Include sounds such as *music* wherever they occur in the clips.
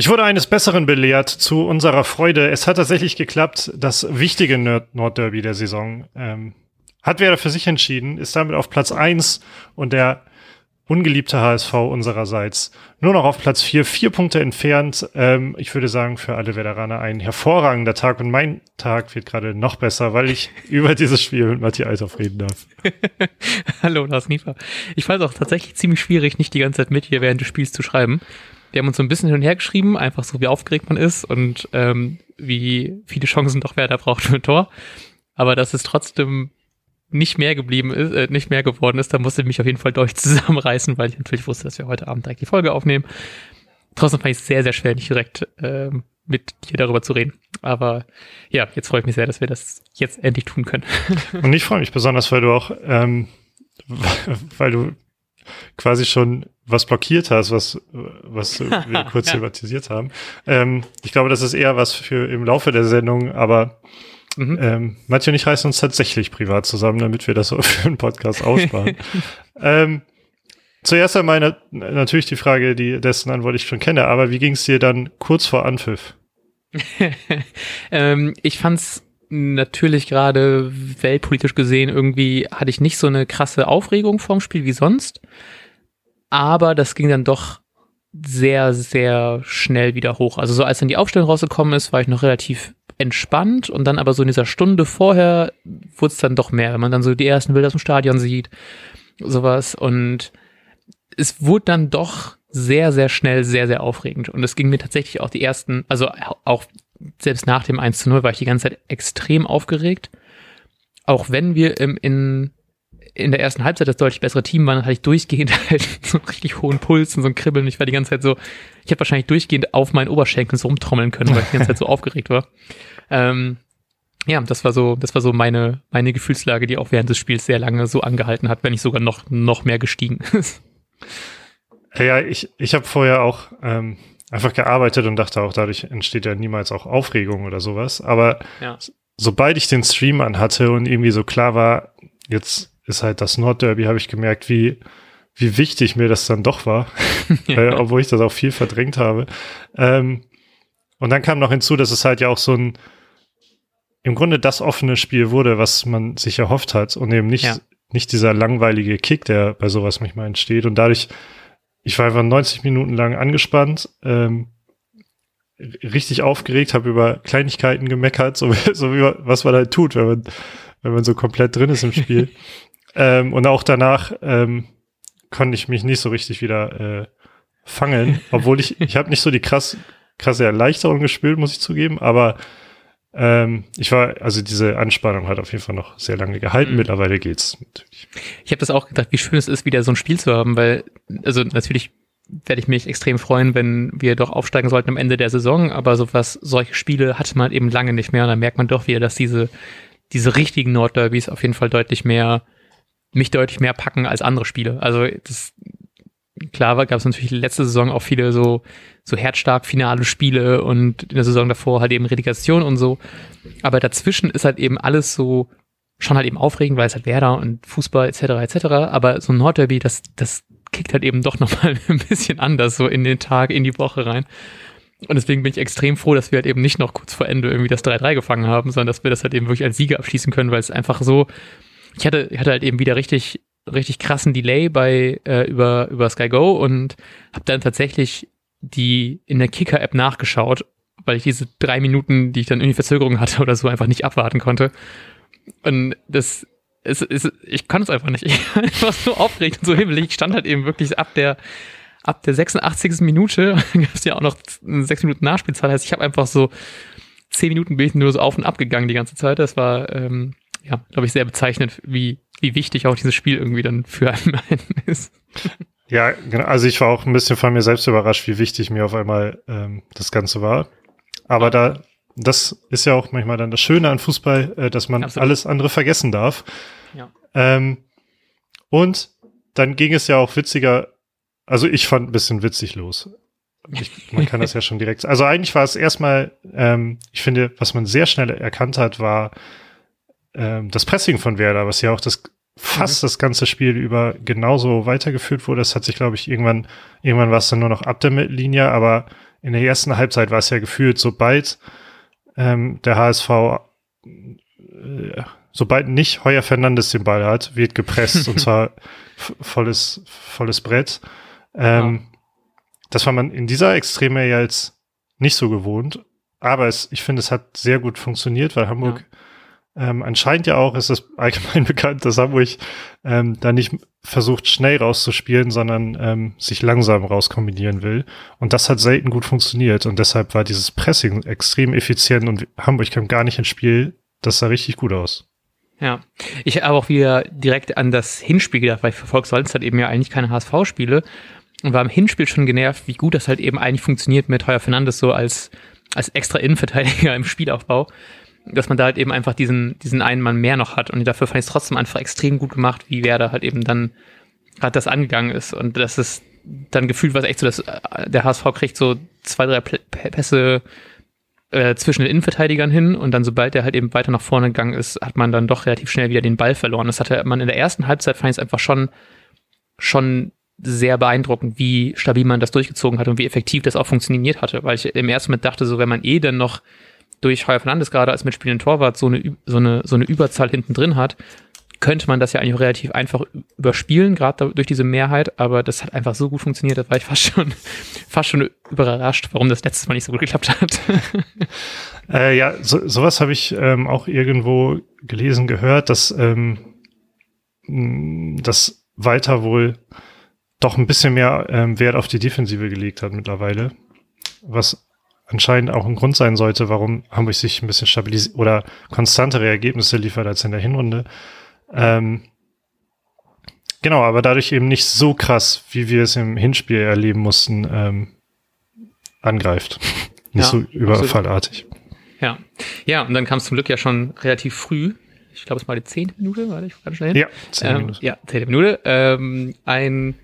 Ich wurde eines Besseren belehrt zu unserer Freude. Es hat tatsächlich geklappt. Das wichtige Nordderby der Saison ähm, hat Werder für sich entschieden, ist damit auf Platz eins und der ungeliebte HSV unsererseits nur noch auf Platz vier, vier Punkte entfernt. Ähm, ich würde sagen, für alle Veteraner ein hervorragender Tag und mein Tag wird gerade noch besser, weil ich *laughs* über dieses Spiel mit Matthias Althoff reden darf. *laughs* Hallo, Lars Niefer. Ich fand es auch tatsächlich ziemlich schwierig, nicht die ganze Zeit mit hier während des Spiels zu schreiben. Wir haben uns so ein bisschen hin und her geschrieben, einfach so wie aufgeregt man ist und ähm, wie viele Chancen doch wer da braucht für ein Tor. Aber dass es trotzdem nicht mehr geblieben ist, äh, nicht mehr geworden ist, da musste ich mich auf jeden Fall durch *laughs* zusammenreißen, weil ich natürlich wusste, dass wir heute Abend direkt die Folge aufnehmen. Trotzdem fand ich es sehr, sehr schwer, nicht direkt äh, mit dir darüber zu reden. Aber ja, jetzt freue ich mich sehr, dass wir das jetzt endlich tun können. *laughs* Und ich freue mich besonders, weil du auch, ähm, *laughs* weil du quasi schon was blockiert hast, was, was *laughs* wir kurz ja. thematisiert haben. Ähm, ich glaube, das ist eher was für im Laufe der Sendung, aber mhm. ähm, Mathieu und ich reißen uns tatsächlich privat zusammen, damit wir das *laughs* für einen Podcast aussparen. *laughs* ähm, zuerst einmal na natürlich die Frage, die dessen Antwort ich schon kenne, aber wie ging es dir dann kurz vor Anpfiff? ähm, ich fand's natürlich gerade weltpolitisch gesehen irgendwie hatte ich nicht so eine krasse Aufregung vorm Spiel wie sonst. Aber das ging dann doch sehr, sehr schnell wieder hoch. Also so als dann die Aufstellung rausgekommen ist, war ich noch relativ entspannt und dann aber so in dieser Stunde vorher wurde es dann doch mehr, wenn man dann so die ersten Bilder aus dem Stadion sieht, sowas und es wurde dann doch sehr, sehr schnell sehr, sehr aufregend und es ging mir tatsächlich auch die ersten, also auch selbst nach dem 1 zu 0 war ich die ganze Zeit extrem aufgeregt. Auch wenn wir im, in, in der ersten Halbzeit das deutlich bessere Team waren, hatte ich durchgehend *laughs* halt so einen richtig hohen Puls und so ein Kribbeln. Ich war die ganze Zeit so, ich hätte wahrscheinlich durchgehend auf meinen Oberschenkeln so rumtrommeln können, weil ich die ganze Zeit so *laughs* aufgeregt war. Ähm, ja, das war so, das war so meine, meine Gefühlslage, die auch während des Spiels sehr lange so angehalten hat, wenn nicht sogar noch, noch mehr gestiegen ist. Ja, ich, ich habe vorher auch ähm, einfach gearbeitet und dachte auch, dadurch entsteht ja niemals auch Aufregung oder sowas. Aber ja. sobald ich den Stream anhatte und irgendwie so klar war, jetzt ist halt das Nordderby, habe ich gemerkt, wie, wie wichtig mir das dann doch war, ja. *laughs* *laughs* obwohl ich das auch viel verdrängt habe. Ähm, und dann kam noch hinzu, dass es halt ja auch so ein im Grunde das offene Spiel wurde, was man sich erhofft hat und eben nicht, ja. nicht dieser langweilige Kick, der bei sowas manchmal entsteht. Und dadurch ich war einfach 90 Minuten lang angespannt, ähm, richtig aufgeregt, habe über Kleinigkeiten gemeckert, so, *laughs* so wie was man halt tut, wenn man, wenn man so komplett drin ist im Spiel. *laughs* ähm, und auch danach ähm, konnte ich mich nicht so richtig wieder äh, fangen, obwohl ich, ich habe nicht so die krass, krasse Erleichterung gespielt, muss ich zugeben, aber ähm, ich war, also diese Anspannung hat auf jeden Fall noch sehr lange gehalten. Mhm. Mittlerweile geht's natürlich. Ich habe das auch gedacht, wie schön es ist, wieder so ein Spiel zu haben, weil, also natürlich werde ich mich extrem freuen, wenn wir doch aufsteigen sollten am Ende der Saison, aber sowas, solche Spiele hatte man eben lange nicht mehr und dann merkt man doch wieder, dass diese, diese richtigen Nordderbys auf jeden Fall deutlich mehr, mich deutlich mehr packen als andere Spiele. Also das klar gab es natürlich letzte Saison auch viele so, so herzstark finale Spiele und in der Saison davor halt eben Relegation und so. Aber dazwischen ist halt eben alles so schon halt eben aufregend, weil es halt Werder und Fußball etc. etc. Aber so ein Nordderby, das, das kickt halt eben doch *laughs* nochmal ein bisschen anders so in den Tag, in die Woche rein. Und deswegen bin ich extrem froh, dass wir halt eben nicht noch kurz vor Ende irgendwie das 3-3 gefangen haben, sondern dass wir das halt eben wirklich als Sieger abschließen können, weil es einfach so, ich hatte, ich hatte halt eben wieder richtig richtig krassen Delay bei äh, über über Sky Go und habe dann tatsächlich die in der Kicker App nachgeschaut, weil ich diese drei Minuten, die ich dann irgendwie Verzögerung hatte oder so, einfach nicht abwarten konnte. Und das ist, ist ich kann es einfach nicht. *laughs* Ich war so aufgeregt und so himmelig. Ich stand halt eben wirklich ab der ab der 86. Minute, *laughs* gab es ja auch noch sechs Minuten Nachspielzeit, heißt ich habe einfach so zehn Minuten bin ich nur so auf und ab gegangen die ganze Zeit. Das war ähm, ja, glaube ich, sehr bezeichnend, wie, wie wichtig auch dieses Spiel irgendwie dann für *laughs* einen ist. Ja, genau. Also ich war auch ein bisschen von mir selbst überrascht, wie wichtig mir auf einmal ähm, das Ganze war. Aber da, das ist ja auch manchmal dann das Schöne an Fußball, äh, dass man Absolut. alles andere vergessen darf. Ja. Ähm, und dann ging es ja auch witziger, also ich fand ein bisschen witzig los. Ich, man kann das ja *laughs* schon direkt. Also eigentlich war es erstmal, ähm, ich finde, was man sehr schnell erkannt hat, war, ähm, das Pressing von Werder, was ja auch das fast mhm. das ganze Spiel über genauso weitergeführt wurde. Das hat sich, glaube ich, irgendwann, irgendwann war es dann nur noch ab der Mittellinie, aber in der ersten Halbzeit war es ja gefühlt, sobald ähm, der HSV, äh, sobald nicht Heuer Fernandes den Ball hat, wird gepresst und *laughs* zwar volles, volles Brett. Ähm, ja. Das war man in dieser Extreme ja jetzt nicht so gewohnt. Aber es, ich finde, es hat sehr gut funktioniert, weil Hamburg ja. Ähm, anscheinend ja auch, ist es *laughs* allgemein bekannt, dass Hamburg ähm, da nicht versucht, schnell rauszuspielen, sondern ähm, sich langsam rauskombinieren will. Und das hat selten gut funktioniert. Und deshalb war dieses Pressing extrem effizient und Hamburg kam gar nicht ins Spiel. Das sah richtig gut aus. Ja, ich habe auch wieder direkt an das Hinspiel gedacht, weil ich verfolge sonst halt eben ja eigentlich keine HSV-Spiele und war im Hinspiel schon genervt, wie gut das halt eben eigentlich funktioniert mit Heuer Fernandes so als, als extra Innenverteidiger *laughs* im Spielaufbau, dass man da halt eben einfach diesen, diesen einen Mann mehr noch hat. Und dafür fand ich es trotzdem einfach extrem gut gemacht, wie wer da halt eben dann gerade das angegangen ist. Und das ist dann gefühlt was echt so, dass äh, der HSV kriegt so zwei, drei Pässe äh, zwischen den Innenverteidigern hin. Und dann, sobald er halt eben weiter nach vorne gegangen ist, hat man dann doch relativ schnell wieder den Ball verloren. Das hatte man in der ersten Halbzeit, fand ich es einfach schon, schon sehr beeindruckend, wie stabil man das durchgezogen hat und wie effektiv das auch funktioniert hatte, weil ich im ersten Moment dachte, so wenn man eh dann noch durch Heuer Fernandes gerade als mitspielenden Torwart so eine, so eine, so eine Überzahl hinten drin hat, könnte man das ja eigentlich relativ einfach überspielen, gerade durch diese Mehrheit, aber das hat einfach so gut funktioniert, da war ich fast schon, *laughs* fast schon überrascht, warum das letztes Mal nicht so gut geklappt hat. *laughs* Äh, ja, so, sowas habe ich ähm, auch irgendwo gelesen, gehört, dass, ähm, dass Walter wohl doch ein bisschen mehr ähm, Wert auf die Defensive gelegt hat mittlerweile, was anscheinend auch ein Grund sein sollte, warum Hamburg sich ein bisschen stabilisiert oder konstantere Ergebnisse liefert als in der Hinrunde. Ähm, genau, aber dadurch eben nicht so krass, wie wir es im Hinspiel erleben mussten, ähm, angreift. *laughs* nicht ja, so überfallartig. Ja. Ja, und dann kam es zum Glück ja schon relativ früh. Ich glaube, es war die zehnte Minute, warte ich ganz schnell. Ja, zehnte ähm, Minute. Ja, zehnte Minute. Ähm, ein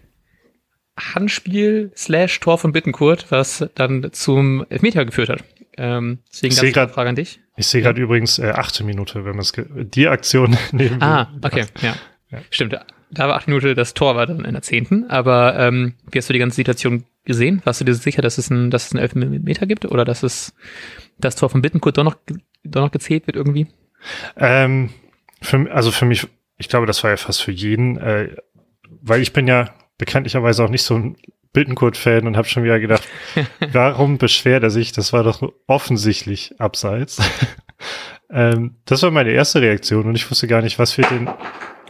Handspiel slash Tor von Bittenkurt, was dann zum Elfmeter geführt hat. Ähm, deswegen ganz grad, Frage an dich. Ich sehe gerade ja. übrigens äh, achte Minute, wenn man es die Aktion *laughs* nehmen Ah, okay, ja. ja. Stimmt. Da war acht Minuten, das Tor war dann in der zehnten. Aber ähm, wie hast du die ganze Situation gesehen? Warst du dir sicher, dass es ein, dass es einen Elfmeter gibt oder dass es das Tor von Bittenkurt doch noch, doch noch gezählt wird irgendwie? Ähm, für, also für mich, ich glaube, das war ja fast für jeden, äh, weil ich bin ja bekanntlicherweise auch nicht so ein Bittenkurt-Fan und habe schon wieder gedacht, *laughs* warum beschwert er sich? Das war doch offensichtlich abseits. *laughs* ähm, das war meine erste Reaktion und ich wusste gar nicht, was für den.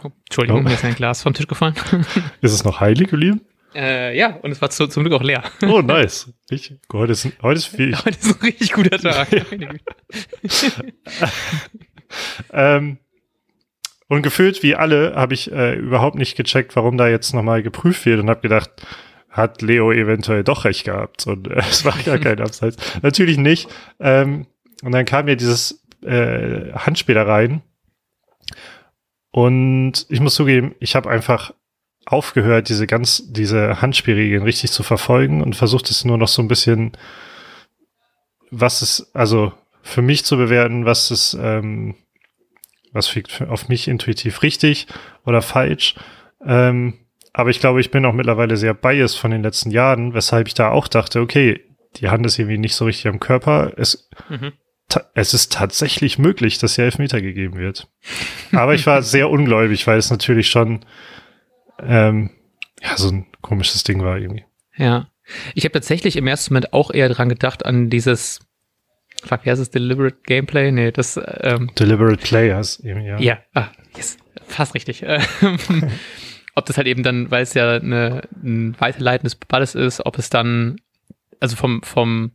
Oh, Entschuldigung, oh. mir ist ein Glas vom Tisch gefallen. *laughs* ist es noch heilig geblieben? Äh, ja, und es war zu, zum Glück auch leer. Oh, nice. Ich, heute, ist, heute ist viel. Heute ist ein richtig guter Tag. ähm, und gefühlt wie alle habe ich äh, überhaupt nicht gecheckt, warum da jetzt nochmal geprüft wird und habe gedacht, hat Leo eventuell doch recht gehabt und äh, *laughs* es war gar kein Abseits. *laughs* Natürlich nicht. Ähm, und dann kam ja dieses äh, Handspiel da rein und ich muss zugeben, ich habe einfach aufgehört, diese ganz, diese Handspielregeln richtig zu verfolgen und versucht es nur noch so ein bisschen, was ist, also für mich zu bewerten, was ist, ähm, was fliegt auf mich intuitiv richtig oder falsch. Ähm, aber ich glaube, ich bin auch mittlerweile sehr biased von den letzten Jahren, weshalb ich da auch dachte, okay, die Hand ist irgendwie nicht so richtig am Körper. Es, mhm. es ist tatsächlich möglich, dass hier Elfmeter gegeben wird. Aber ich war sehr ungläubig, weil es natürlich schon ähm, ja, so ein komisches Ding war irgendwie. Ja. Ich habe tatsächlich im ersten Moment auch eher dran gedacht, an dieses Fuck, wie heißt es? Deliberate Gameplay? Nee, das. Ähm, Deliberate Play heißt eben, ja. Ja, ah, yes, fast richtig. *laughs* ob das halt eben dann, weil es ja eine, ein Weiterleiten des Balles ist, ob es dann, also vom, vom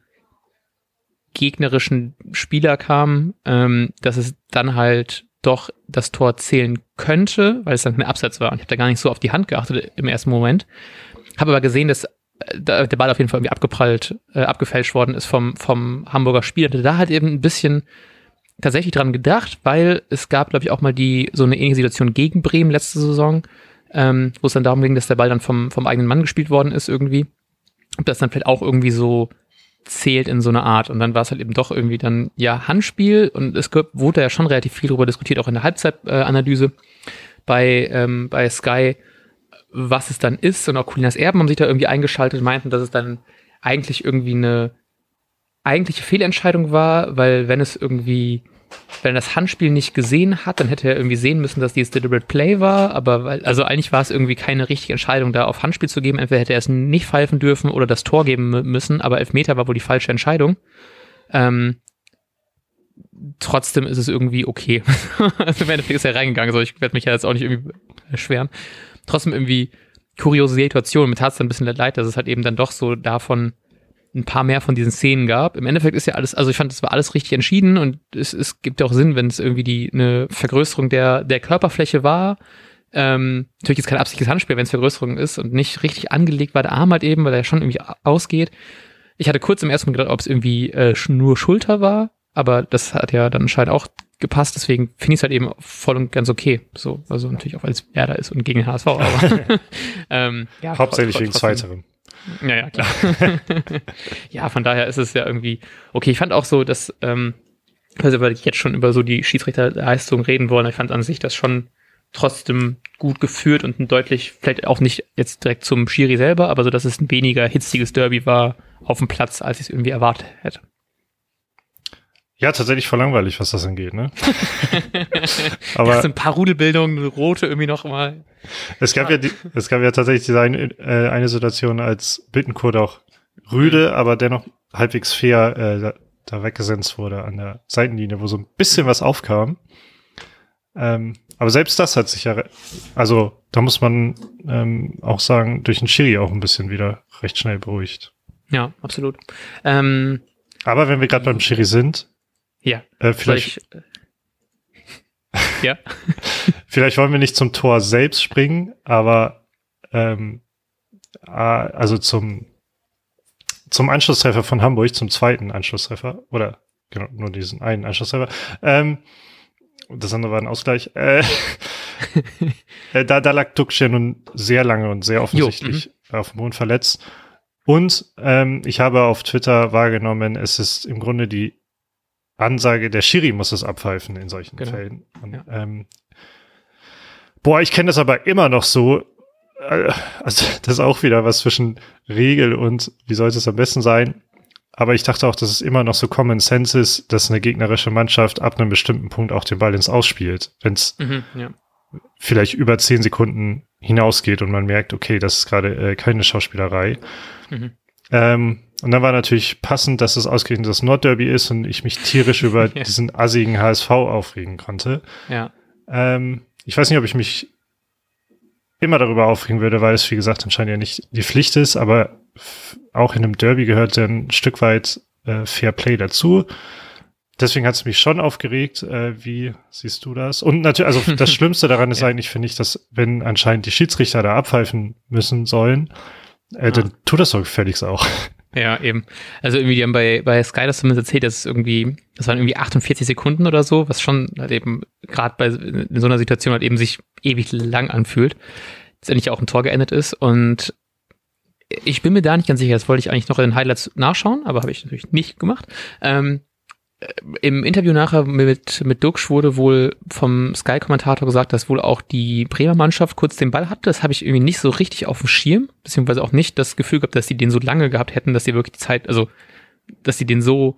gegnerischen Spieler kam, ähm, dass es dann halt doch das Tor zählen könnte, weil es dann ein Absatz war. Und ich habe da gar nicht so auf die Hand geachtet im ersten Moment. Habe aber gesehen, dass der Ball auf jeden Fall irgendwie abgeprallt, äh, abgefälscht worden ist vom, vom Hamburger Spieler. Hatte da halt eben ein bisschen tatsächlich dran gedacht, weil es gab, glaube ich, auch mal die so eine ähnliche Situation gegen Bremen letzte Saison, ähm, wo es dann darum ging, dass der Ball dann vom, vom eigenen Mann gespielt worden ist irgendwie. Und das dann vielleicht auch irgendwie so zählt in so einer Art. Und dann war es halt eben doch irgendwie dann, ja, Handspiel und es wurde ja schon relativ viel darüber diskutiert, auch in der Halbzeitanalyse äh, bei, ähm, bei Sky, was es dann ist. Und auch Colinas Erben haben sich da irgendwie eingeschaltet, meinten, dass es dann eigentlich irgendwie eine eigentliche Fehlentscheidung war, weil wenn es irgendwie, wenn er das Handspiel nicht gesehen hat, dann hätte er irgendwie sehen müssen, dass dies Deliberate Play war, aber weil, also eigentlich war es irgendwie keine richtige Entscheidung, da auf Handspiel zu geben. Entweder hätte er es nicht pfeifen dürfen oder das Tor geben müssen, aber Elfmeter war wohl die falsche Entscheidung. Ähm, trotzdem ist es irgendwie okay. *laughs* also im Endeffekt ist er reingegangen, so ich werde mich ja jetzt auch nicht irgendwie erschweren. Trotzdem irgendwie kuriose Situation. Mir tat es dann ein bisschen leid, dass es halt eben dann doch so davon ein paar mehr von diesen Szenen gab. Im Endeffekt ist ja alles, also ich fand, es war alles richtig entschieden und es, es gibt ja auch Sinn, wenn es irgendwie die eine Vergrößerung der, der Körperfläche war. Ähm, natürlich ist kein absichtliches Handspiel, wenn es Vergrößerung ist und nicht richtig angelegt war der Arm halt eben, weil er schon irgendwie ausgeht. Ich hatte kurz im ersten Mal gedacht, ob es irgendwie äh, nur Schulter war, aber das hat ja dann anscheinend auch gepasst, deswegen finde ich es halt eben voll und ganz okay. So, also natürlich auch, weil es Werder ist und gegen HSV, aber *laughs* ähm, ja, hauptsächlich wegen zweiterem. Ja, ja, klar. *laughs* ja, von daher ist es ja irgendwie okay. Ich fand auch so, dass, ähm, also weil ich jetzt schon über so die Schiedsrichterleistung reden wollen, ich fand an sich das schon trotzdem gut geführt und ein deutlich, vielleicht auch nicht jetzt direkt zum Schiri selber, aber so, dass es ein weniger hitziges Derby war auf dem Platz, als ich es irgendwie erwartet hätte. Ja, tatsächlich voll langweilig, was das angeht, ne? *laughs* Aber ja, so ein paar Rudelbildungen, eine rote irgendwie noch mal. Es gab ja, die, es gab ja tatsächlich diese eine, äh, eine Situation, als Bittenkurt auch rüde, mhm. aber dennoch halbwegs fair äh, da, da weggesenzt wurde an der Seitenlinie, wo so ein bisschen was aufkam. Ähm, aber selbst das hat sich ja, also da muss man ähm, auch sagen, durch den Schiri auch ein bisschen wieder recht schnell beruhigt. Ja, absolut. Ähm, aber wenn wir gerade beim Schiri sind, ja. Äh, vielleicht. Ich, äh, *laughs* ja. *laughs* vielleicht wollen wir nicht zum Tor selbst springen, aber ähm, also zum zum Anschlusstreffer von Hamburg, zum zweiten Anschlusstreffer oder genau nur diesen einen Anschlusstreffer. Ähm, das andere war ein Ausgleich. Äh, *laughs* äh, da, da lag Dux ja nun sehr lange und sehr offensichtlich jo, mhm. auf dem Boden verletzt. Und ähm, ich habe auf Twitter wahrgenommen, es ist im Grunde die Ansage, der Schiri muss es abpfeifen in solchen genau. Fällen. Und, ja. ähm, boah, ich kenne das aber immer noch so. Äh, also, *laughs* das ist auch wieder was zwischen Regel und wie sollte es am besten sein. Aber ich dachte auch, dass es immer noch so Common Sense ist, dass eine gegnerische Mannschaft ab einem bestimmten Punkt auch den Ball ins Ausspielt. Wenn es mhm, ja. vielleicht über zehn Sekunden hinausgeht und man merkt, okay, das ist gerade äh, keine Schauspielerei. Mhm. Ähm, und dann war natürlich passend, dass es ausgerechnet das Nordderby ist und ich mich tierisch über *laughs* ja. diesen assigen HSV aufregen konnte. Ja. Ähm, ich weiß nicht, ob ich mich immer darüber aufregen würde, weil es, wie gesagt, anscheinend ja nicht die Pflicht ist, aber auch in einem Derby gehört ja ein Stück weit äh, Fair Play dazu. Deswegen hat es mich schon aufgeregt. Äh, wie siehst du das? Und natürlich, also *laughs* das Schlimmste daran ist ja. eigentlich, finde ich, dass wenn anscheinend die Schiedsrichter da abpfeifen müssen sollen, äh, ah. dann tut das doch gefälligst auch. Ja, eben. Also irgendwie, die haben bei, bei Sky das zumindest erzählt, dass es irgendwie, das waren irgendwie 48 Sekunden oder so, was schon halt eben gerade bei in so einer Situation halt eben sich ewig lang anfühlt. Letztendlich auch ein Tor geendet ist. Und ich bin mir da nicht ganz sicher, das wollte ich eigentlich noch in den Highlights nachschauen, aber habe ich natürlich nicht gemacht. Ähm, im Interview nachher mit, mit Duxch wurde wohl vom Sky-Kommentator gesagt, dass wohl auch die Bremer Mannschaft kurz den Ball hatte. Das habe ich irgendwie nicht so richtig auf dem Schirm, beziehungsweise auch nicht das Gefühl gehabt, dass sie den so lange gehabt hätten, dass sie wirklich die Zeit, also dass sie den so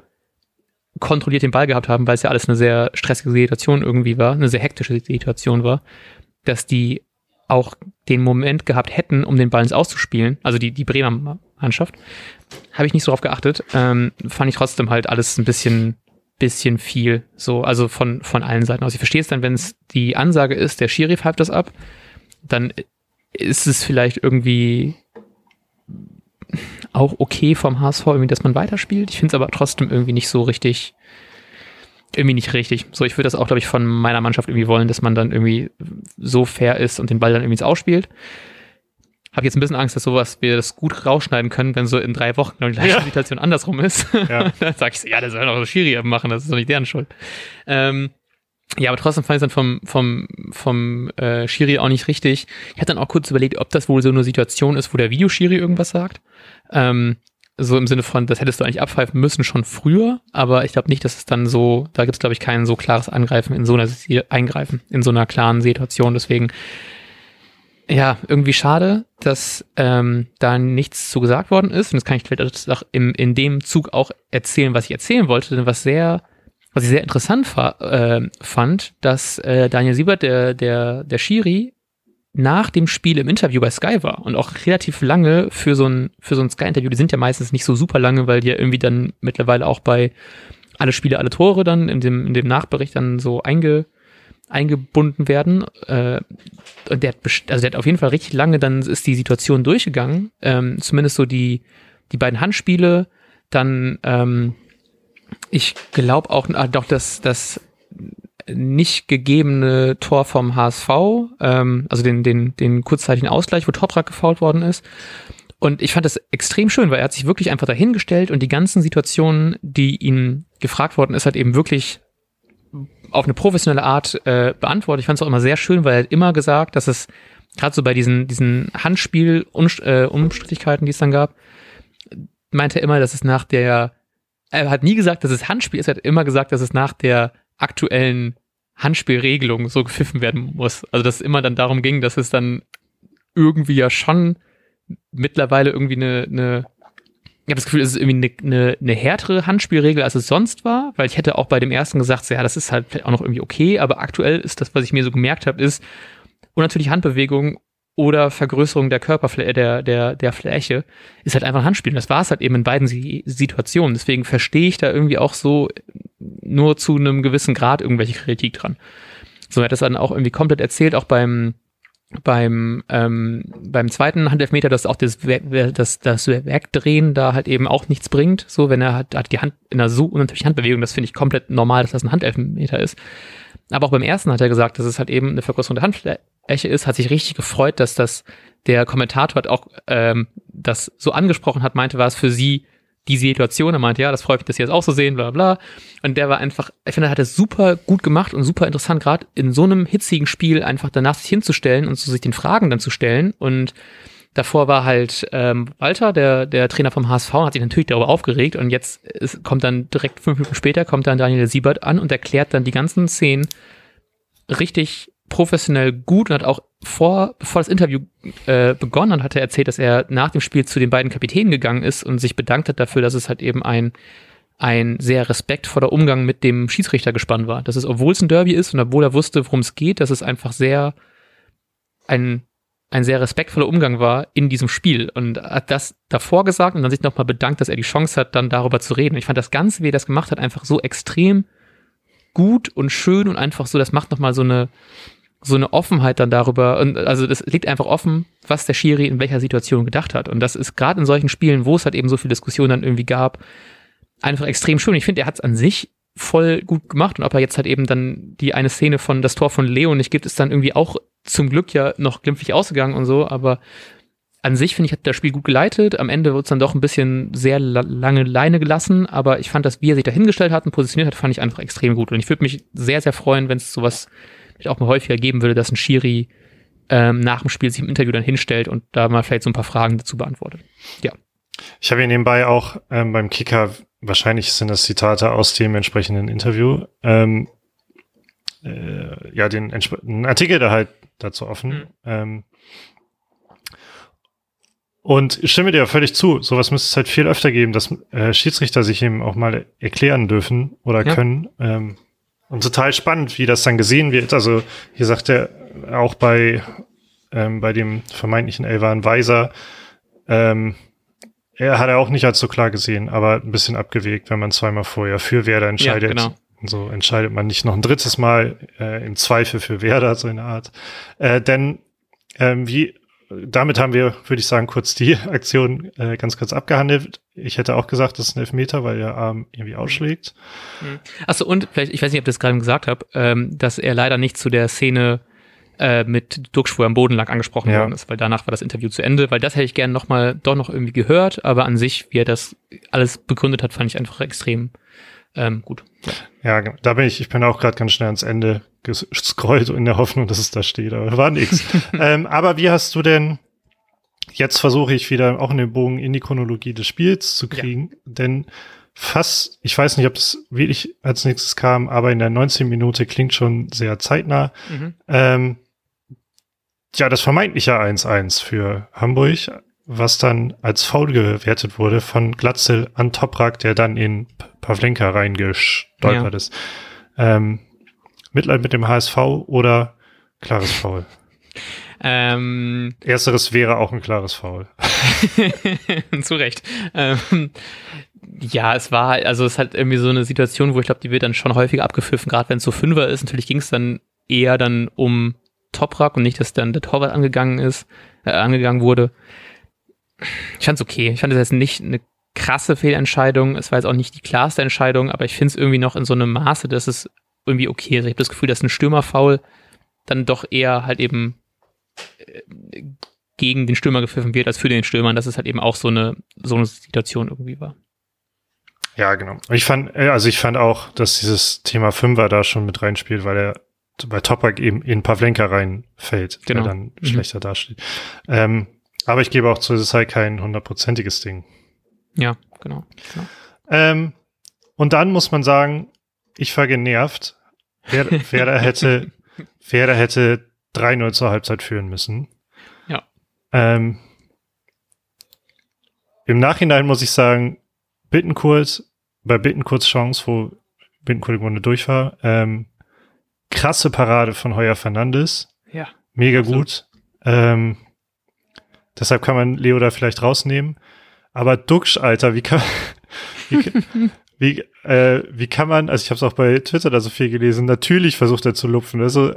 kontrolliert den Ball gehabt haben, weil es ja alles eine sehr stressige Situation irgendwie war, eine sehr hektische Situation war, dass die auch den Moment gehabt hätten, um den Ball ins Auszuspielen, also die, die Bremer Mannschaft. Habe ich nicht so drauf geachtet. Ähm, fand ich trotzdem halt alles ein bisschen bisschen viel, so, also von, von allen Seiten aus. Ich verstehe es dann, wenn es die Ansage ist, der Schiri pfeift das ab, dann ist es vielleicht irgendwie auch okay vom HSV, irgendwie, dass man weiterspielt. Ich finde es aber trotzdem irgendwie nicht so richtig, irgendwie nicht richtig. So, ich würde das auch, glaube ich, von meiner Mannschaft irgendwie wollen, dass man dann irgendwie so fair ist und den Ball dann irgendwie ins Ausspielt habe jetzt ein bisschen Angst, dass sowas wir das gut rausschneiden können, wenn so in drei Wochen genau die gleiche ja. Situation andersrum ist. Ja. *laughs* dann sage ich so, ja, das soll doch so Schiri machen, das ist doch nicht deren Schuld. Ähm, ja, aber trotzdem fand ich es dann vom, vom, vom äh, Schiri auch nicht richtig. Ich hatte dann auch kurz überlegt, ob das wohl so eine Situation ist, wo der Videoschiri irgendwas sagt. Ähm, so im Sinne von, das hättest du eigentlich abpfeifen müssen schon früher, aber ich glaube nicht, dass es dann so, da gibt es glaube ich kein so klares Angreifen in so einer Eingreifen in so einer klaren Situation. Deswegen Ja, irgendwie schade, dass ähm, da nichts zu gesagt worden ist. Und das kann ich vielleicht auch im, in dem Zug auch erzählen, was ich erzählen wollte, denn was sehr, was ich sehr interessant äh, fand, dass äh, Daniel Siebert, der, der, der Schiri, nach dem Spiel im Interview bei Sky war und auch relativ lange für so ein, für so ein Sky-Interview, die sind ja meistens nicht so super lange, weil die ja irgendwie dann mittlerweile auch bei alle Spiele, alle Tore dann in dem, in dem Nachbericht dann so einge, eingebunden werden. Äh, und der hat, also der hat auf jeden Fall richtig lange, dann ist die Situation durchgegangen. Ähm, zumindest so die, die beiden Handspiele. Dann, ähm, ich glaube auch, ah, doch, dass das nicht gegebene Tor vom HSV, ähm, also den, den, den kurzzeitigen Ausgleich, wo Toprak gefault worden ist. Und ich fand das extrem schön, weil er hat sich wirklich einfach dahingestellt und die ganzen Situationen, die ihm gefragt worden ist, hat eben wirklich auf eine professionelle Art äh, beantwortet. Ich fand es auch immer sehr schön, weil er hat immer gesagt, dass es gerade so bei diesen, diesen Handspiel-Umstrittigkeiten, äh, die es dann gab, meinte er immer, dass es nach der, er hat nie gesagt, dass es Handspiel ist, er hat immer gesagt, dass es nach der aktuellen Handspielregelung so gepfiffen werden muss. Also dass es immer dann darum ging, dass es dann irgendwie ja schon mittlerweile irgendwie eine, eine ich habe das Gefühl, es ist irgendwie eine, eine, eine härtere Handspielregel, als es sonst war, weil ich hätte auch bei dem ersten gesagt, ja, das ist halt auch noch irgendwie okay, aber aktuell ist das, was ich mir so gemerkt habe, ist und natürlich Handbewegung oder Vergrößerung der Körperfläche, der, der, der Fläche, ist halt einfach Handspiel. Das war es halt eben in beiden Situationen. Deswegen verstehe ich da irgendwie auch so nur zu einem gewissen Grad irgendwelche Kritik dran. So er hat das dann auch irgendwie komplett erzählt, auch beim, beim, ähm, beim zweiten Handelfmeter, dass auch das, das, das Wegdrehen da halt eben auch nichts bringt. So, wenn er hat, hat die Hand in einer so unnatürlichen Handbewegung, das finde ich komplett normal, dass das ein Handelfmeter ist. Aber auch beim ersten hat er gesagt, dass es halt eben eine Vergrößerung der Handfläche ist, hat sich richtig gefreut, dass das der Kommentator hat auch ähm, das so angesprochen hat, meinte, war es für sie die Situation. Er meinte, ja, das freut mich, dass Sie das auch so sehen, bla bla. Und der war einfach, ich finde, er hat es super gut gemacht und super interessant, gerade in so einem hitzigen Spiel einfach danach sich hinzustellen und so sich den Fragen dann zu stellen. Und davor war halt ähm, Walter, der, der Trainer vom HSV, hat sich natürlich darüber aufgeregt und jetzt ist, kommt dann direkt fünf Minuten später, kommt dann Daniel Siebert an und erklärt dann die ganzen Szenen richtig professionell gut und hat auch vor, bevor das Interview äh, begonnen hat, hat er erzählt, dass er nach dem Spiel zu den beiden Kapitänen gegangen ist und sich bedankt hat dafür, dass es halt eben ein, ein sehr respektvoller Umgang mit dem Schiedsrichter gespannt war. Dass es, obwohl es ein Derby ist und obwohl er wusste, worum es geht, dass es einfach sehr ein, ein sehr respektvoller Umgang war in diesem Spiel und hat das davor gesagt und dann sich nochmal bedankt, dass er die Chance hat, dann darüber zu reden. Ich fand das Ganze, wie er das gemacht hat, einfach so extrem gut und schön und einfach so, das macht nochmal so eine, so eine Offenheit dann darüber, und also das liegt einfach offen, was der Schiri in welcher Situation gedacht hat. Und das ist gerade in solchen Spielen, wo es halt eben so viel Diskussion dann irgendwie gab, einfach extrem schön. Ich finde, er hat es an sich voll gut gemacht und ob er jetzt halt eben dann die eine Szene von das Tor von Leo nicht gibt, ist dann irgendwie auch zum Glück ja noch glimpflich ausgegangen und so, aber an sich finde ich, hat das Spiel gut geleitet. Am Ende wird es dann doch ein bisschen sehr lange Leine gelassen, aber ich fand das, wie er sich dahingestellt hat und positioniert hat, fand ich einfach extrem gut. Und ich würde mich sehr, sehr freuen, wenn es sowas auch mal häufiger geben würde, dass ein Schiri ähm, nach dem Spiel sich im Interview dann hinstellt und da mal vielleicht so ein paar Fragen dazu beantwortet. Ja. Ich habe hier nebenbei auch ähm, beim Kicker, wahrscheinlich sind das Zitate aus dem entsprechenden Interview, ähm, äh, ja, den einen Artikel da halt dazu offen. Mhm. Ähm, und ich stimme dir völlig zu. Sowas müsste es halt viel öfter geben, dass äh, Schiedsrichter sich eben auch mal erklären dürfen oder ja. können. Und total spannend, wie das dann gesehen wird. Also hier sagt er auch bei, ähm, bei dem vermeintlichen Elvan Weiser, ähm, er hat er auch nicht als so klar gesehen, aber ein bisschen abgewegt, wenn man zweimal vorher für Werder entscheidet. Ja, genau. So entscheidet man nicht noch ein drittes Mal äh, im Zweifel für Werder, so eine Art. Äh, denn ähm, wie damit haben wir, würde ich sagen, kurz die *laughs* Aktion äh, ganz kurz abgehandelt. Ich hätte auch gesagt, das ist ein Elfmeter, weil der Arm irgendwie ausschlägt. Mhm. Achso, und vielleicht, ich weiß nicht, ob ich das gerade gesagt habe, ähm, dass er leider nicht zu der Szene äh, mit er am Boden lag, angesprochen ja. worden ist, weil danach war das Interview zu Ende, weil das hätte ich gerne nochmal doch noch irgendwie gehört, aber an sich, wie er das alles begründet hat, fand ich einfach extrem ähm, gut. Ja. ja, da bin ich, ich bin auch gerade ganz schnell ans Ende gescrollt in der Hoffnung, dass es da steht, aber war nichts. *laughs* ähm, aber wie hast du denn, jetzt versuche ich wieder auch in den Bogen in die Chronologie des Spiels zu kriegen, ja. denn fast, ich weiß nicht, ob das wirklich als nächstes kam, aber in der 19 Minute klingt schon sehr zeitnah. Mhm. Ähm, ja, das vermeintliche 1-1 für Hamburg, was dann als Foul gewertet wurde von Glatzel an Toprak, der dann in Pavlenka reingestolpert ja. ist. Ähm, Mitleid mit dem HSV oder klares Foul? Ähm, Ersteres wäre auch ein klares Foul. *laughs* Zu Recht. Ähm, ja, es war, also es hat irgendwie so eine Situation, wo ich glaube, die wird dann schon häufiger abgepfiffen, gerade wenn es so Fünfer ist. Natürlich ging es dann eher dann um Toprak und nicht, dass dann der Torwart angegangen ist, äh, angegangen wurde. Ich fand es okay. Ich fand es jetzt nicht eine krasse Fehlentscheidung. Es war jetzt auch nicht die klarste Entscheidung, aber ich finde es irgendwie noch in so einem Maße, dass es irgendwie okay ist. Ich habe das Gefühl, dass ein Stürmerfoul dann doch eher halt eben äh, gegen den Stürmer gepfiffen wird als für den Stürmer, dass es halt eben auch so eine, so eine Situation irgendwie war. Ja, genau. Ich fand, äh, also ich fand auch, dass dieses Thema Fünfer da schon mit reinspielt, weil er bei Topak eben in Pavlenka reinfällt, genau. der dann mhm. schlechter dasteht. Ähm, aber ich gebe auch zu, es ist halt kein hundertprozentiges Ding. Ja, genau. genau. Ähm, und dann muss man sagen, ich war genervt. Werder, *laughs* hätte, Werder hätte 3-0 zur Halbzeit führen müssen. Ja. Ähm, Im Nachhinein muss ich sagen, Bittenkurt, bei Bittenkurts Chance, wo Bittenkurt im Grunde durch war, ähm, krasse Parade von Heuer Fernandes. Ja. Mega absolut. gut. Ähm, deshalb kann man Leo da vielleicht rausnehmen. Aber Duxch, Alter, wie kann, *laughs* wie, wie, äh, wie kann man, also ich habe es auch bei Twitter da so viel gelesen, natürlich versucht er zu lupfen. Also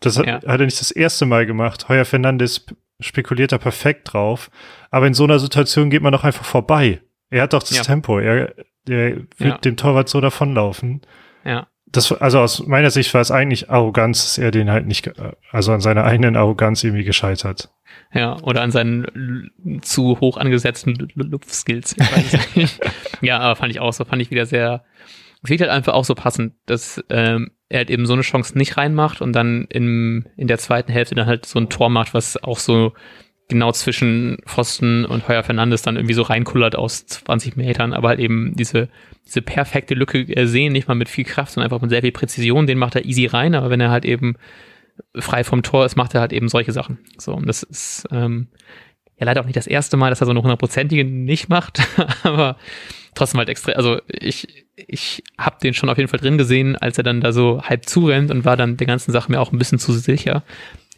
das hat, ja. hat er nicht das erste Mal gemacht. Heuer Fernandes spekuliert da perfekt drauf. Aber in so einer Situation geht man doch einfach vorbei. Er hat doch das ja. Tempo. Er, er wird ja. dem Torwart so davonlaufen. Ja das, also aus meiner Sicht war es eigentlich Arroganz, dass er den halt nicht, also an seiner eigenen Arroganz irgendwie gescheitert. Ja, oder an seinen zu hoch angesetzten Lupfskills. *laughs* ja, aber fand ich auch so, fand ich wieder sehr, es wird halt einfach auch so passend, dass ähm, er halt eben so eine Chance nicht reinmacht und dann im, in der zweiten Hälfte dann halt so ein Tor macht, was auch so genau zwischen Pfosten und Heuer Fernandes dann irgendwie so reinkullert aus 20 Metern, aber halt eben diese, diese perfekte Lücke sehen, nicht mal mit viel Kraft, sondern einfach mit sehr viel Präzision, den macht er easy rein, aber wenn er halt eben frei vom Tor ist, macht er halt eben solche Sachen. So, und das ist ähm, ja leider auch nicht das erste Mal, dass er so eine hundertprozentige nicht macht, *laughs* aber trotzdem halt extrem, also ich, ich habe den schon auf jeden Fall drin gesehen, als er dann da so halb zurennt und war dann der ganzen Sache mir auch ein bisschen zu sicher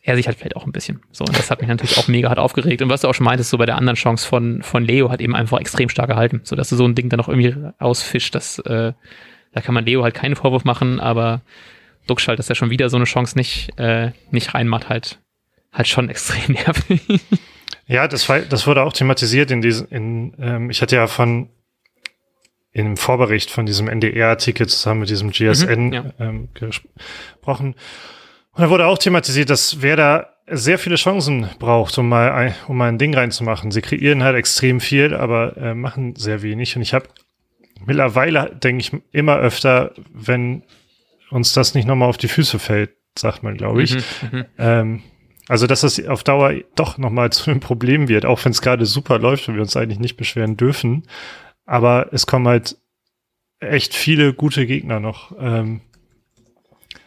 er sich halt vielleicht auch ein bisschen. So, und das hat mich natürlich auch mega hart aufgeregt. Und was du auch schon meintest, so bei der anderen Chance von, von Leo hat eben einfach extrem stark gehalten, so dass du so ein Ding dann noch irgendwie ausfischt, das, äh, da kann man Leo halt keinen Vorwurf machen, aber Duxch dass er schon wieder so eine Chance nicht, äh, nicht reinmacht, halt, halt schon *laughs* extrem nervig. Ja, das, war, das wurde auch thematisiert in diesem, in, ähm, ich hatte ja von, im Vorbericht von diesem NDR-Artikel zusammen mit diesem GSN mhm, ja. ähm, gesprochen. Und da wurde auch thematisiert, dass wer da sehr viele Chancen braucht, um mal ein, um mal ein Ding reinzumachen. Sie kreieren halt extrem viel, aber äh, machen sehr wenig. Und ich habe mittlerweile, denke ich, immer öfter, wenn uns das nicht nochmal auf die Füße fällt, sagt man, glaube ich. Mhm, mhm, ähm, also, dass das auf Dauer doch nochmal zu einem Problem wird, auch wenn es gerade super läuft und wir uns eigentlich nicht beschweren dürfen. Aber es kommen halt echt viele gute Gegner noch. Ähm,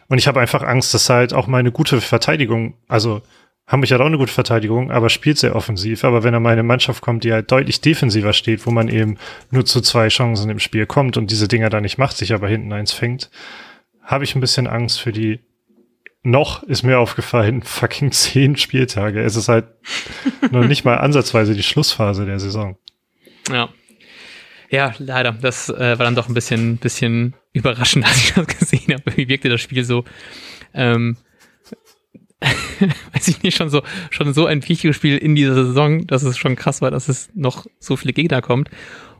und ich habe einfach Angst, dass halt auch meine gute Verteidigung, also Hamburg hat auch eine gute Verteidigung, aber spielt sehr offensiv. Aber wenn da mal eine Mannschaft kommt, die halt deutlich defensiver steht, wo man eben nur zu zwei Chancen im Spiel kommt und diese Dinger da nicht macht, sich aber hinten eins fängt, habe ich ein bisschen Angst für die noch ist mir aufgefallen, *laughs* fucking zehn Spieltage. Es ist halt *laughs* noch nicht mal ansatzweise die Schlussphase der Saison. Ja, ja, leider. Das äh, war dann doch ein bisschen, bisschen überraschend, *laughs* als ich das gesehen habe. Wie wirkte das Spiel so? Ähm, weiß ich nicht, schon so, schon so ein Videospiel in dieser Saison, dass es schon krass war, dass es noch so viele Gegner kommt.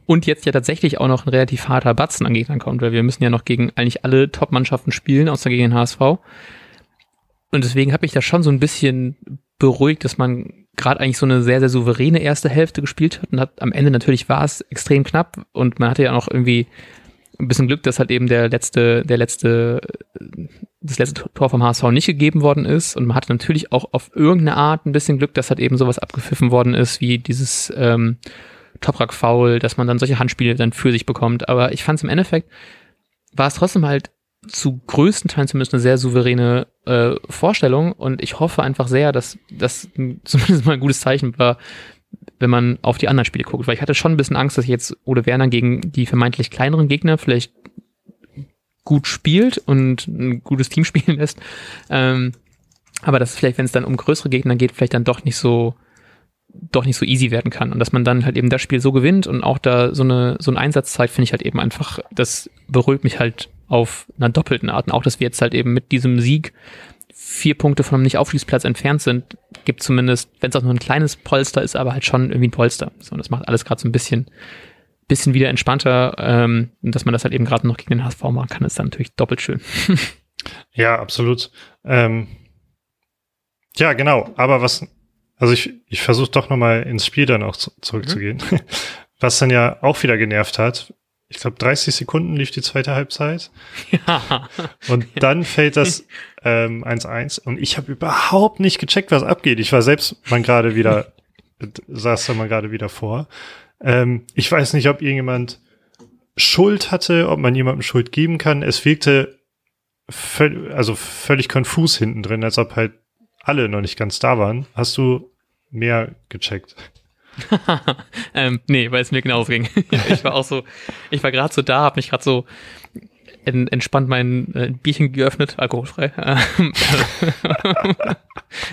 Und jetzt ja tatsächlich auch noch ein relativ harter Batzen an Gegnern kommt, weil wir müssen ja noch gegen eigentlich alle Top-Mannschaften spielen, außer gegen den HSV. Und deswegen habe ich da schon so ein bisschen beruhigt, dass man gerade eigentlich so eine sehr, sehr souveräne erste Hälfte gespielt hat und hat am Ende natürlich war es extrem knapp und man hatte ja noch irgendwie ein bisschen Glück, dass halt eben der letzte, der letzte, das letzte Tor vom HSV nicht gegeben worden ist und man hatte natürlich auch auf irgendeine Art ein bisschen Glück, dass halt eben sowas abgepfiffen worden ist, wie dieses ähm, Toprak-Foul, dass man dann solche Handspiele dann für sich bekommt. Aber ich fand es im Endeffekt, war es trotzdem halt zu größten Teilen zumindest eine sehr souveräne äh, Vorstellung. Und ich hoffe einfach sehr, dass das *laughs* zumindest mal ein gutes Zeichen war, wenn man auf die anderen Spiele guckt, weil ich hatte schon ein bisschen Angst, dass ich jetzt Ole Werner gegen die vermeintlich kleineren Gegner vielleicht gut spielt und ein gutes Team *laughs* spielen lässt, ähm, aber dass vielleicht, wenn es dann um größere Gegner geht, vielleicht dann doch nicht so doch nicht so easy werden kann und dass man dann halt eben das Spiel so gewinnt und auch da so eine so ein Einsatz zeigt, finde ich halt eben einfach, das beruhigt mich halt auf einer doppelten Art. Und auch, dass wir jetzt halt eben mit diesem Sieg vier Punkte von einem Nicht-Aufstiegsplatz entfernt sind, gibt zumindest, wenn es auch nur ein kleines Polster ist, aber halt schon irgendwie ein Polster. So, und das macht alles gerade so ein bisschen, bisschen wieder entspannter. Ähm, und dass man das halt eben gerade noch gegen den HSV machen kann, ist dann natürlich doppelt schön. *laughs* ja, absolut. Ähm, ja, genau. Aber was, also ich, ich versuche doch nochmal ins Spiel dann auch zu, zurückzugehen. Mhm. *laughs* Was dann ja auch wieder genervt hat, ich glaube, 30 Sekunden lief die zweite Halbzeit. Ja. Und dann *laughs* fällt das 1-1 ähm, und ich habe überhaupt nicht gecheckt, was abgeht. Ich war selbst mal gerade wieder, *laughs* saß da mal gerade wieder vor. Ähm, ich weiß nicht, ob irgendjemand Schuld hatte, ob man jemandem Schuld geben kann. Es wirkte völ also völlig konfus hinten drin, als ob halt alle noch nicht ganz da waren. Hast du mehr gecheckt? *laughs* ähm, nee, weil es mir genauso ging. *laughs* ich war auch so, ich war gerade so da, habe mich gerade so en, entspannt mein äh, Bierchen geöffnet, alkoholfrei. *laughs*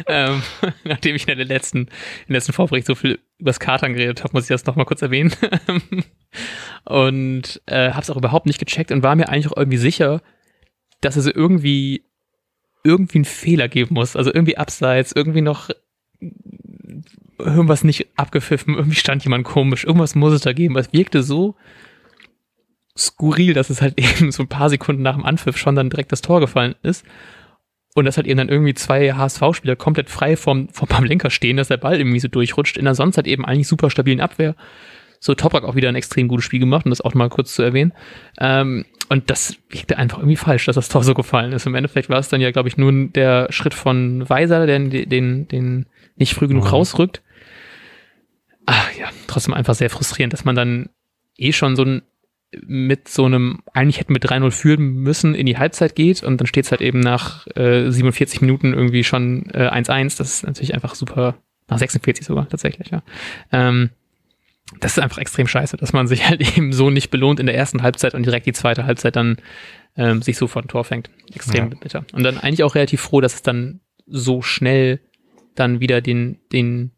ähm, nachdem ich in der letzten, in der letzten Vorbericht so viel übers Katern geredet habe, muss ich das nochmal kurz erwähnen. und äh, habe es auch überhaupt nicht gecheckt und war mir eigentlich auch irgendwie sicher, dass es irgendwie irgendwie einen Fehler geben muss. Also irgendwie abseits, irgendwie noch irgendwas nicht abgepfiffen, irgendwie stand jemand komisch, irgendwas muss es da geben. Es wirkte so skurril, dass es halt *laughs* eben so ein paar Sekunden nach dem Anpfiff schon dann direkt das Tor gefallen ist. Und dass halt eben dann irgendwie zwei HSV-Spieler komplett frei vom, vom Pavlenka stehen, dass der Ball irgendwie so durchrutscht. In der sonst halt eben eigentlich super stabilen Abwehr. So Toprak auch wieder ein extrem gutes Spiel gemacht, um das auch mal kurz zu erwähnen. Ähm, und das wirkte einfach irgendwie falsch, dass das Tor so gefallen ist. Im Endeffekt war es dann ja, glaube ich, nur der Schritt von Weiser, der den, den, den nicht früh genug mhm. rausrückt ach, ja, trotzdem einfach sehr frustrierend, dass man dann eh schon so ein mit so einem, eigentlich hätten wir 3-0 führen müssen, in die Halbzeit geht und dann steht es halt eben nach äh, 47 Minuten irgendwie schon 1-1. Äh, das ist natürlich einfach super, nach 46 sogar tatsächlich, ja. Ähm, das ist einfach extrem scheiße, dass man sich *laughs* halt eben so nicht belohnt in der ersten Halbzeit und direkt die zweite Halbzeit dann ähm, sich so vor ein Tor fängt. Extrem ja. bitter. Und dann eigentlich auch relativ froh, dass es dann so schnell dann wieder den, den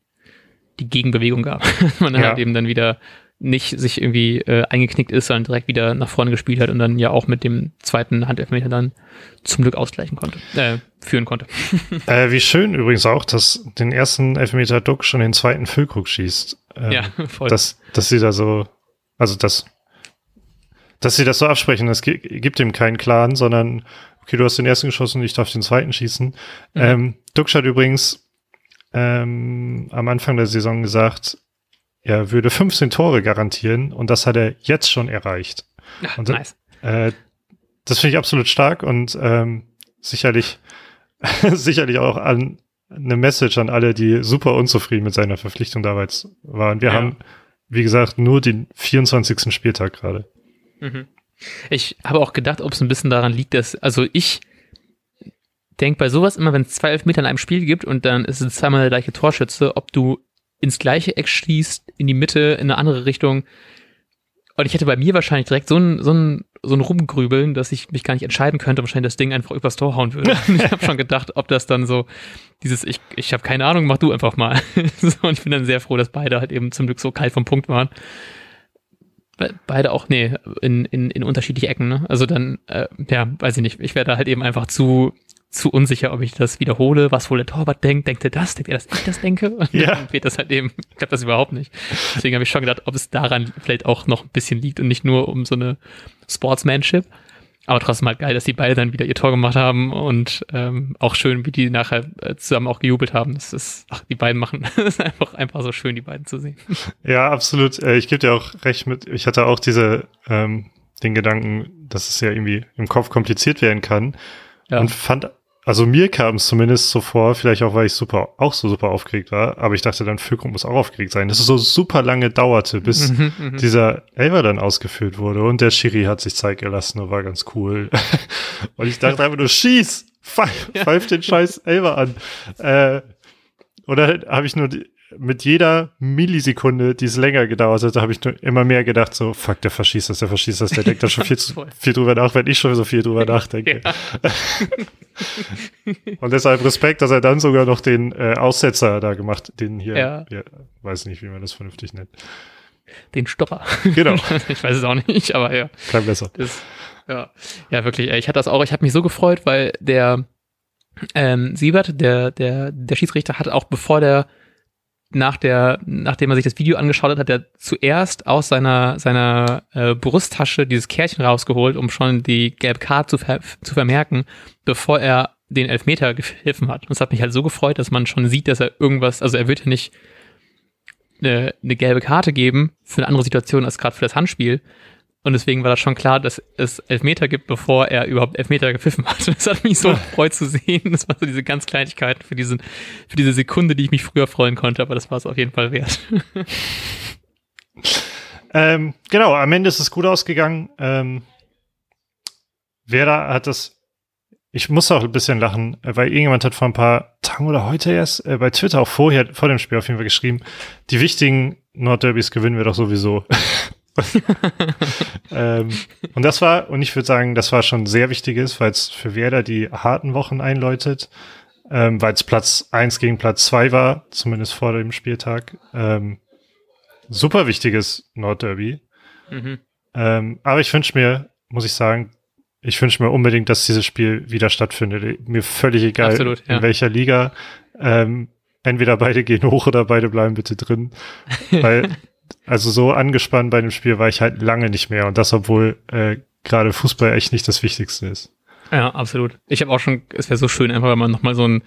die Gegenbewegung gab. *laughs* Man ja. halt eben dann wieder nicht sich irgendwie äh, eingeknickt ist, sondern direkt wieder nach vorne gespielt hat und dann ja auch mit dem zweiten Handelfmeter dann zum Glück ausgleichen konnte, äh, führen konnte. *laughs* äh, wie schön übrigens auch, dass den ersten Elfmeter Duck schon den zweiten Füllkrug schießt. Ähm, ja, *laughs* voll. Dass, dass sie da so, also das, dass sie das so absprechen, es gibt ihm keinen Clan, sondern okay, du hast den ersten geschossen, ich darf den zweiten schießen. Mhm. Ähm, Duxch hat übrigens ähm, am Anfang der Saison gesagt, er würde 15 Tore garantieren und das hat er jetzt schon erreicht. Ach, und, nice. Äh, das finde ich absolut stark und ähm, sicherlich, *laughs* sicherlich auch an eine Message an alle, die super unzufrieden mit seiner Verpflichtung damals waren. Wir ja. haben, wie gesagt, nur den 24. Spieltag gerade. Mhm. Ich habe auch gedacht, ob es ein bisschen daran liegt, dass, also ich denke bei sowas immer, wenn es zwei Elfmeter in einem Spiel gibt und dann ist es zweimal der gleiche Torschütze, ob du ins gleiche Eck schießt, in die Mitte, in eine andere Richtung. Und ich hätte bei mir wahrscheinlich direkt so ein, so ein, so ein Rumgrübeln, dass ich mich gar nicht entscheiden könnte und wahrscheinlich das Ding einfach übers Tor hauen würde. *laughs* ich habe schon gedacht, ob das dann so dieses, ich, ich habe keine Ahnung, mach du einfach mal. *laughs* so, und ich bin dann sehr froh, dass beide halt eben zum Glück so kalt vom Punkt waren. Beide auch, nee, in, in, in unterschiedliche Ecken, ne? Also dann, äh, ja, weiß ich nicht, ich wäre da halt eben einfach zu, zu unsicher, ob ich das wiederhole, was wohl der Torwart denkt. Denkt er das? Denkt er, dass ich das denke? Und ja. dann wird das halt eben, ich glaube das überhaupt nicht. Deswegen habe ich schon gedacht, ob es daran vielleicht auch noch ein bisschen liegt und nicht nur um so eine Sportsmanship. Aber trotzdem halt geil, dass die beide dann wieder ihr Tor gemacht haben und ähm, auch schön, wie die nachher äh, zusammen auch gejubelt haben. Das ist, ach, die beiden machen, *laughs* das ist einfach, einfach so schön, die beiden zu sehen. Ja, absolut. Äh, ich gebe dir auch recht mit, ich hatte auch diese, ähm, den Gedanken, dass es ja irgendwie im Kopf kompliziert werden kann. Ja. Und fand also mir kam es zumindest so vor, vielleicht auch, weil ich super, auch so super aufgeregt war, aber ich dachte dann, Füllkrug muss auch aufgeregt sein, dass es so super lange dauerte, bis mhm, mhm. dieser Elfer dann ausgeführt wurde und der Schiri hat sich Zeit gelassen und war ganz cool. *laughs* und ich dachte einfach nur, schieß! Pfeif, pfeif den scheiß Elfer an. Äh, oder habe ich nur die, mit jeder Millisekunde, die es länger gedauert hat, habe ich immer mehr gedacht, so, fuck, der verschießt das, der verschießt das, der denkt da schon viel, zu, *laughs* viel drüber nach, wenn ich schon so viel drüber nachdenke. *laughs* *laughs* Und deshalb Respekt, dass er dann sogar noch den äh, Aussetzer da gemacht, den hier, ja. ja, weiß nicht, wie man das vernünftig nennt. Den Stopper. Genau. ich weiß es auch nicht, aber ja. Kein besser. Das, ja. ja, wirklich, ich hatte das auch, ich habe mich so gefreut, weil der ähm, Siebert, der, der, der Schiedsrichter, hat auch bevor der nach der, nachdem er sich das Video angeschaut hat, hat er zuerst aus seiner, seiner äh, Brusttasche dieses Kärtchen rausgeholt, um schon die gelbe Karte zu, ver zu vermerken, bevor er den Elfmeter gepfiffen hat. Und es hat mich halt so gefreut, dass man schon sieht, dass er irgendwas, also er wird ja nicht eine, eine gelbe Karte geben für eine andere Situation als gerade für das Handspiel, und deswegen war das schon klar, dass es Elfmeter gibt, bevor er überhaupt Elfmeter gepfiffen hat. *laughs* Das hat mich so gefreut zu sehen. Das waren so diese ganz Kleinigkeiten für, diesen, für diese Sekunde, die ich mich früher freuen konnte, aber das war es auf jeden Fall wert. *laughs* ähm, genau, am Ende ist es gut ausgegangen. Ähm, Vera hat das, ich muss auch ein bisschen lachen, weil irgendjemand hat vor ein paar Tagen oder heute erst äh, bei Twitter auch vorher, vor dem Spiel auf jeden Fall geschrieben, die wichtigen Nordderbys gewinnen wir doch sowieso. *laughs* *laughs* ähm, und das war, und ich würde sagen, das war schon sehr wichtiges, weil es für Werder die harten Wochen einläutet, ähm, weil es Platz eins gegen Platz zwei war, zumindest vor dem Spieltag. Ähm, super wichtiges Nordderby. Mhm. Ähm, aber ich wünsche mir, muss ich sagen, ich wünsche mir unbedingt, dass dieses Spiel wieder stattfindet. Mir völlig egal, Absolut, ja. in welcher Liga. Ähm, entweder beide gehen hoch oder beide bleiben bitte drin. *laughs* Weil also so angespannt bei dem Spiel war ich halt lange nicht mehr und das, obwohl äh, gerade Fußball echt nicht das Wichtigste ist. Ja, absolut. Ich habe auch schon, es wäre so schön, einfach wenn man nochmal so ein,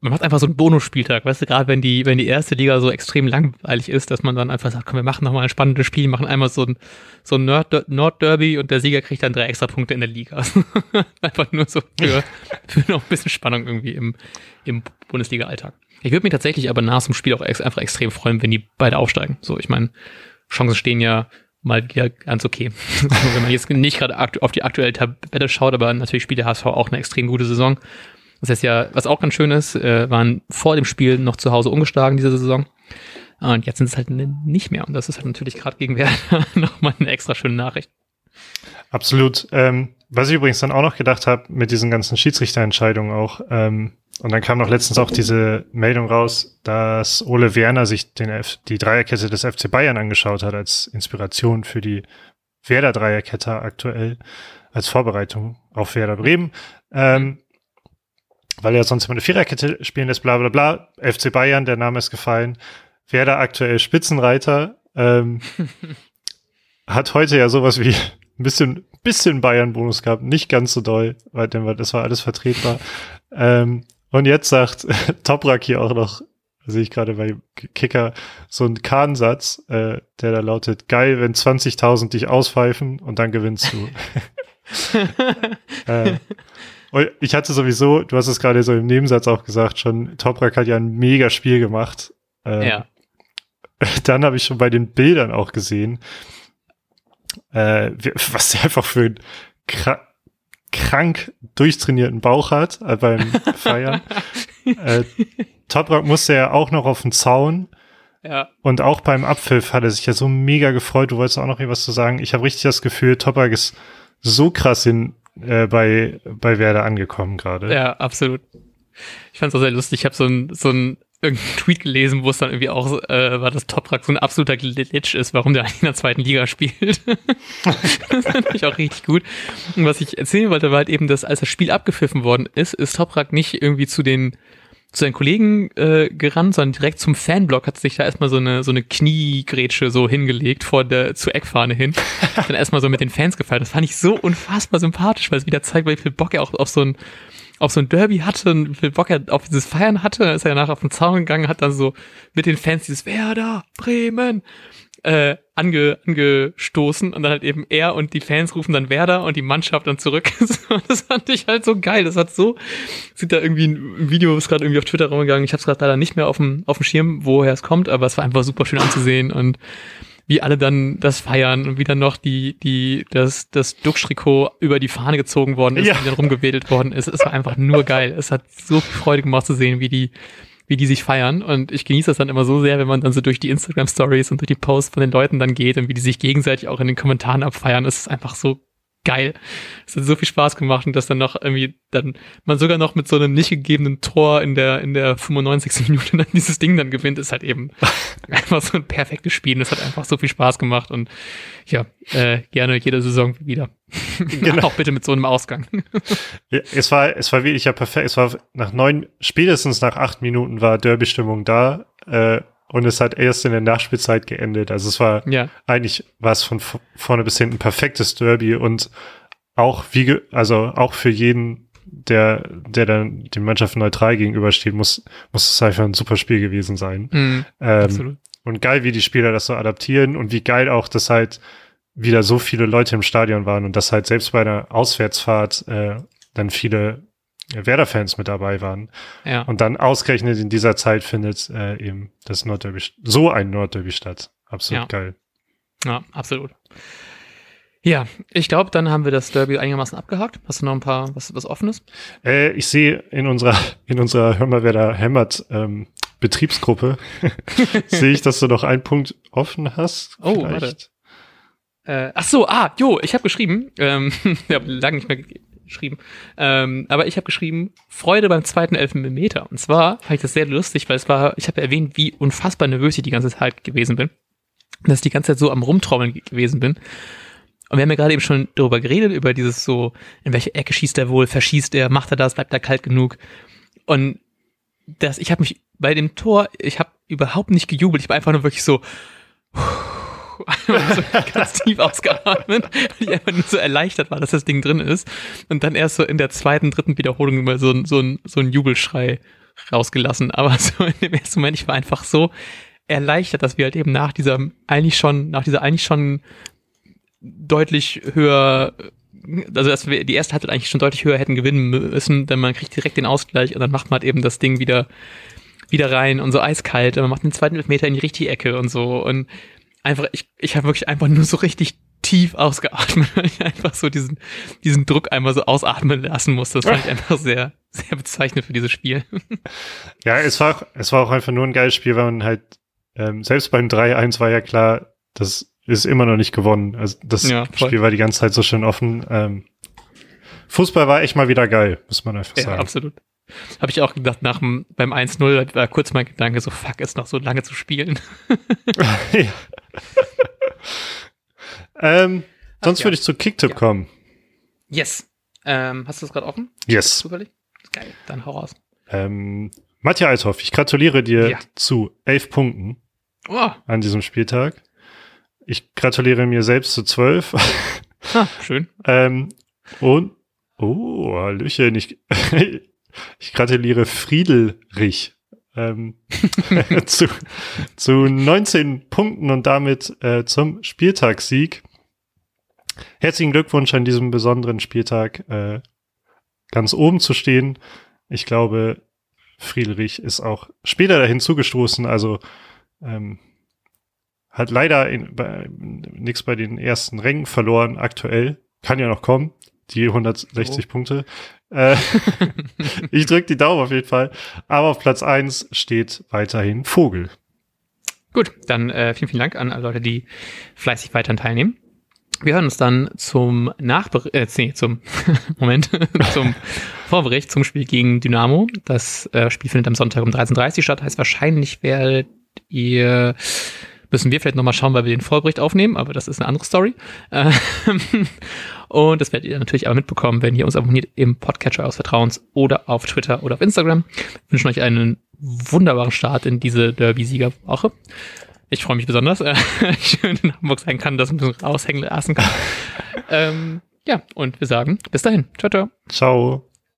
man macht einfach so einen Bonusspieltag, weißt du, gerade wenn die, wenn die erste Liga so extrem langweilig ist, dass man dann einfach sagt, komm, wir machen nochmal ein spannendes Spiel, machen einmal so ein, so ein Nord-Derby und der Sieger kriegt dann drei extra Punkte in der Liga. *laughs* einfach nur so für, *laughs* für noch ein bisschen Spannung irgendwie im, im Bundesliga-Alltag. Ich würde mich tatsächlich aber nach dem Spiel auch ex einfach extrem freuen, wenn die beide aufsteigen. So, ich meine, Chancen stehen ja mal wieder ganz okay. *laughs* wenn man jetzt nicht gerade auf die aktuelle Tabelle schaut, aber natürlich spielt der HSV auch eine extrem gute Saison. Das heißt ja, was auch ganz schön ist, äh, waren vor dem Spiel noch zu Hause ungeschlagen diese Saison. Und jetzt sind es halt nicht mehr. Und das ist halt natürlich gerade gegen Werder *laughs* nochmal eine extra schöne Nachricht. Absolut. Ähm, was ich übrigens dann auch noch gedacht habe, mit diesen ganzen Schiedsrichterentscheidungen auch, ähm, und dann kam noch letztens auch diese Meldung raus, dass Ole Werner sich den F die Dreierkette des FC Bayern angeschaut hat als Inspiration für die Werder Dreierkette aktuell als Vorbereitung auf Werder Bremen. Ähm, weil er sonst immer eine Viererkette spielen lässt, bla bla bla. FC Bayern, der Name ist gefallen. Werder aktuell Spitzenreiter. Ähm, *laughs* hat heute ja sowas wie ein bisschen, bisschen Bayern-Bonus gehabt. Nicht ganz so doll, weil das war alles vertretbar. Ähm, und jetzt sagt *laughs* Toprak hier auch noch, sehe ich gerade bei Kicker, so ein Kahnsatz, äh, der da lautet, geil, wenn 20.000 dich auspfeifen und dann gewinnst du. *laughs* äh, und ich hatte sowieso, du hast es gerade so im Nebensatz auch gesagt, schon, Toprak hat ja ein mega Spiel gemacht. Ähm, ja. *laughs* Dann habe ich schon bei den Bildern auch gesehen, äh, was der einfach für ein krank durchtrainierten Bauch hat äh, beim *laughs* Feiern. Toprak musste ja auch noch auf den Zaun. Ja. Und auch beim Abpfiff hat er sich ja so mega gefreut. Du wolltest auch noch irgendwas zu sagen. Ich habe richtig das Gefühl, Toprak ist so krass in, äh, bei, bei Werder angekommen gerade. Ja, absolut. Ich fand es auch sehr lustig. Ich habe so ein, so ein irgendeinen Tweet gelesen, wo es dann irgendwie auch äh, war, dass Toprak so ein absoluter Glitch ist, warum der eigentlich in der zweiten Liga spielt. *laughs* das fand ich auch richtig gut. Und was ich erzählen wollte, war halt eben, dass als das Spiel abgepfiffen worden ist, ist Toprak nicht irgendwie zu den zu seinen Kollegen äh, gerannt, sondern direkt zum Fanblock hat sich da erstmal so eine so eine Kniegrätsche so hingelegt vor der zur Eckfahne hin. *laughs* dann erstmal so mit den Fans gefallen. Das fand ich so unfassbar sympathisch, weil es wieder zeigt, wie viel Bock er auch auf so ein auf so ein Derby hatte und wie viel Bock er auf dieses Feiern hatte, ist er nachher auf den Zaun gegangen, hat dann so mit den Fans dieses Werder, Bremen äh, ange, angestoßen und dann halt eben er und die Fans rufen dann Werder und die Mannschaft dann zurück. *laughs* das fand ich halt so geil. Das hat so, sieht da irgendwie ein Video, ist gerade irgendwie auf Twitter rumgegangen. Ich habe es gerade leider nicht mehr auf dem, auf dem Schirm, woher es kommt, aber es war einfach super schön anzusehen und wie alle dann das feiern und wie dann noch die, die, das, das Duxch-Trikot über die Fahne gezogen worden ist Ja. und dann rumgewedelt worden ist. Es war einfach nur geil. Es hat so viel Freude gemacht zu sehen, wie die, wie die sich feiern. Und ich genieße das dann immer so sehr, wenn man dann so durch die Instagram-Stories und durch die Posts von den Leuten dann geht und wie die sich gegenseitig auch in den Kommentaren abfeiern. Es ist einfach so geil. Es hat so viel Spaß gemacht und dass dann noch irgendwie dann man sogar noch mit so einem nicht gegebenen Tor in der in der 95. *laughs* Minute dann dieses Ding dann gewinnt, ist halt eben *laughs* einfach so ein perfektes Spiel. Und es hat einfach so viel Spaß gemacht und ja, äh, gerne jede Saison wieder. *laughs* Genau. Auch bitte mit so einem Ausgang. Ja, es war, es war wirklich ja perfekt. Es war nach neun, spätestens nach acht Minuten war Derby-Stimmung da. Äh, und es hat erst in der Nachspielzeit geendet. Also es war ja, eigentlich war es von vorne bis hinten perfektes Derby und auch wie, also auch für jeden, der, der dann den Mannschaften neutral gegenübersteht, muss, muss es einfach ein super Spiel gewesen sein. mm, Ähm, und geil, wie die Spieler das so adaptieren und wie geil auch, dass halt wieder so viele Leute im Stadion waren und dass halt selbst bei einer Auswärtsfahrt äh, dann viele Werder-Fans mit dabei waren. Ja. Und dann ausgerechnet in dieser Zeit findet äh, eben das Nordderby, so ein Nordderby statt. Absolut Ja. geil. Ja, absolut. Ja, ich glaube, dann haben wir das Derby einigermaßen abgehakt. Hast du noch ein paar, was, was offenes? Äh, ich sehe in unserer, in unserer Hör mal, wer da hämmert, ähm, Betriebsgruppe, *laughs* sehe ich, dass du noch einen Punkt offen hast. Oh, Vielleicht. Äh, ach so, ah, jo, ich habe geschrieben, ähm, *laughs* ich habe lange nicht mehr geschrieben, ähm, aber ich habe geschrieben, Freude beim zweiten Elfenmeter. Und zwar fand ich das sehr lustig, weil es war, ich habe erwähnt, wie unfassbar nervös ich die ganze Zeit gewesen bin. Dass ich die ganze Zeit so am Rumtrommeln ge- gewesen bin. Und wir haben ja gerade eben schon darüber geredet, über dieses so, in welche Ecke schießt er wohl, verschießt er, macht er das, bleibt er kalt genug. Und das, ich habe mich bei dem Tor, ich habe überhaupt nicht gejubelt, ich war einfach nur wirklich so, so *laughs* ganz tief ausgeatmet, weil ich einfach nur so erleichtert war, dass das Ding drin ist. Und dann erst so in der zweiten, dritten Wiederholung mal so, so, ein, so ein Jubelschrei rausgelassen. Aber *laughs* so in dem ersten Moment, ich war einfach so erleichtert, dass wir halt eben nach dieser eigentlich schon, nach dieser eigentlich schon deutlich höher, also dass wir die erste Halbzeit eigentlich schon deutlich höher hätten gewinnen müssen, denn man kriegt direkt den Ausgleich und dann macht man halt eben das Ding wieder wieder rein und so eiskalt und man macht den zweiten Elfmeter in die richtige Ecke und so und einfach, ich, ich habe wirklich einfach nur so richtig tief ausgeatmet, *laughs* weil ich einfach so diesen, diesen Druck einmal so ausatmen lassen musste. Das fand ich *laughs* einfach sehr, sehr bezeichnend für dieses Spiel. *laughs* Ja, es war, auch- es war auch einfach nur ein geiles Spiel, weil man halt, ähm, selbst beim 3-1 war ja klar, das ist immer noch nicht gewonnen. Also das Ja. Spiel war die ganze Zeit so schön offen. Ähm, Fußball war echt mal wieder geil, muss man einfach Ja, sagen. absolut. Habe ich auch gedacht, nach dem, beim 1-0 war kurz mein Gedanke so, fuck, ist noch so lange zu spielen. ja. *laughs* ähm, sonst ja. würde ich zu Kicktip Ja. kommen. Yes. Ähm, hast du das gerade offen? Yes. Zufällig? Geil, dann hau raus. Ähm, Matja Althoff, ich gratuliere dir Ja. zu elf Punkten Oh, an diesem Spieltag. Ich gratuliere mir selbst zu zwölf. *laughs* ha, schön. ähm, und, oh, Hallöchen, ich, *laughs* ich gratuliere Friedelrich ähm, *laughs* *laughs* zu, zu 19 Punkten und damit äh, zum Spieltagssieg. Herzlichen Glückwunsch an diesem besonderen Spieltag, äh, ganz oben zu stehen. Ich glaube, Friedrich ist auch später dahin zugestoßen, also ähm, hat leider nichts bei den ersten Rängen verloren aktuell. Kann ja noch kommen, die 160 Oh. Punkte. Äh, *laughs* ich drücke die Daumen auf jeden Fall. Aber auf Platz eins steht weiterhin Vogel. Gut, dann äh, vielen, vielen Dank an alle Leute, die fleißig weiterhin teilnehmen. Wir hören uns dann zum Nachbericht, äh, nee, zum *laughs* Moment, *laughs* zum Vorbericht zum Spiel gegen Dynamo. Das äh, Spiel findet am Sonntag um 13.30 Uhr statt, heißt wahrscheinlich werdet ihr, müssen wir vielleicht nochmal schauen, weil wir den Vorbericht aufnehmen, aber das ist eine andere Story. Und das werdet ihr natürlich aber mitbekommen, wenn ihr uns abonniert im Podcatcher eures Vertrauens oder auf Twitter oder auf Instagram. Wir wünschen euch einen wunderbaren Start in diese Derby-Siegerwoche. Ich freue mich besonders, *laughs* äh, schön in Hamburg sein kann, das ein bisschen raushängen lassen kann. *laughs* ähm, ja, und wir sagen bis dahin. Ciao, ciao. Ciao.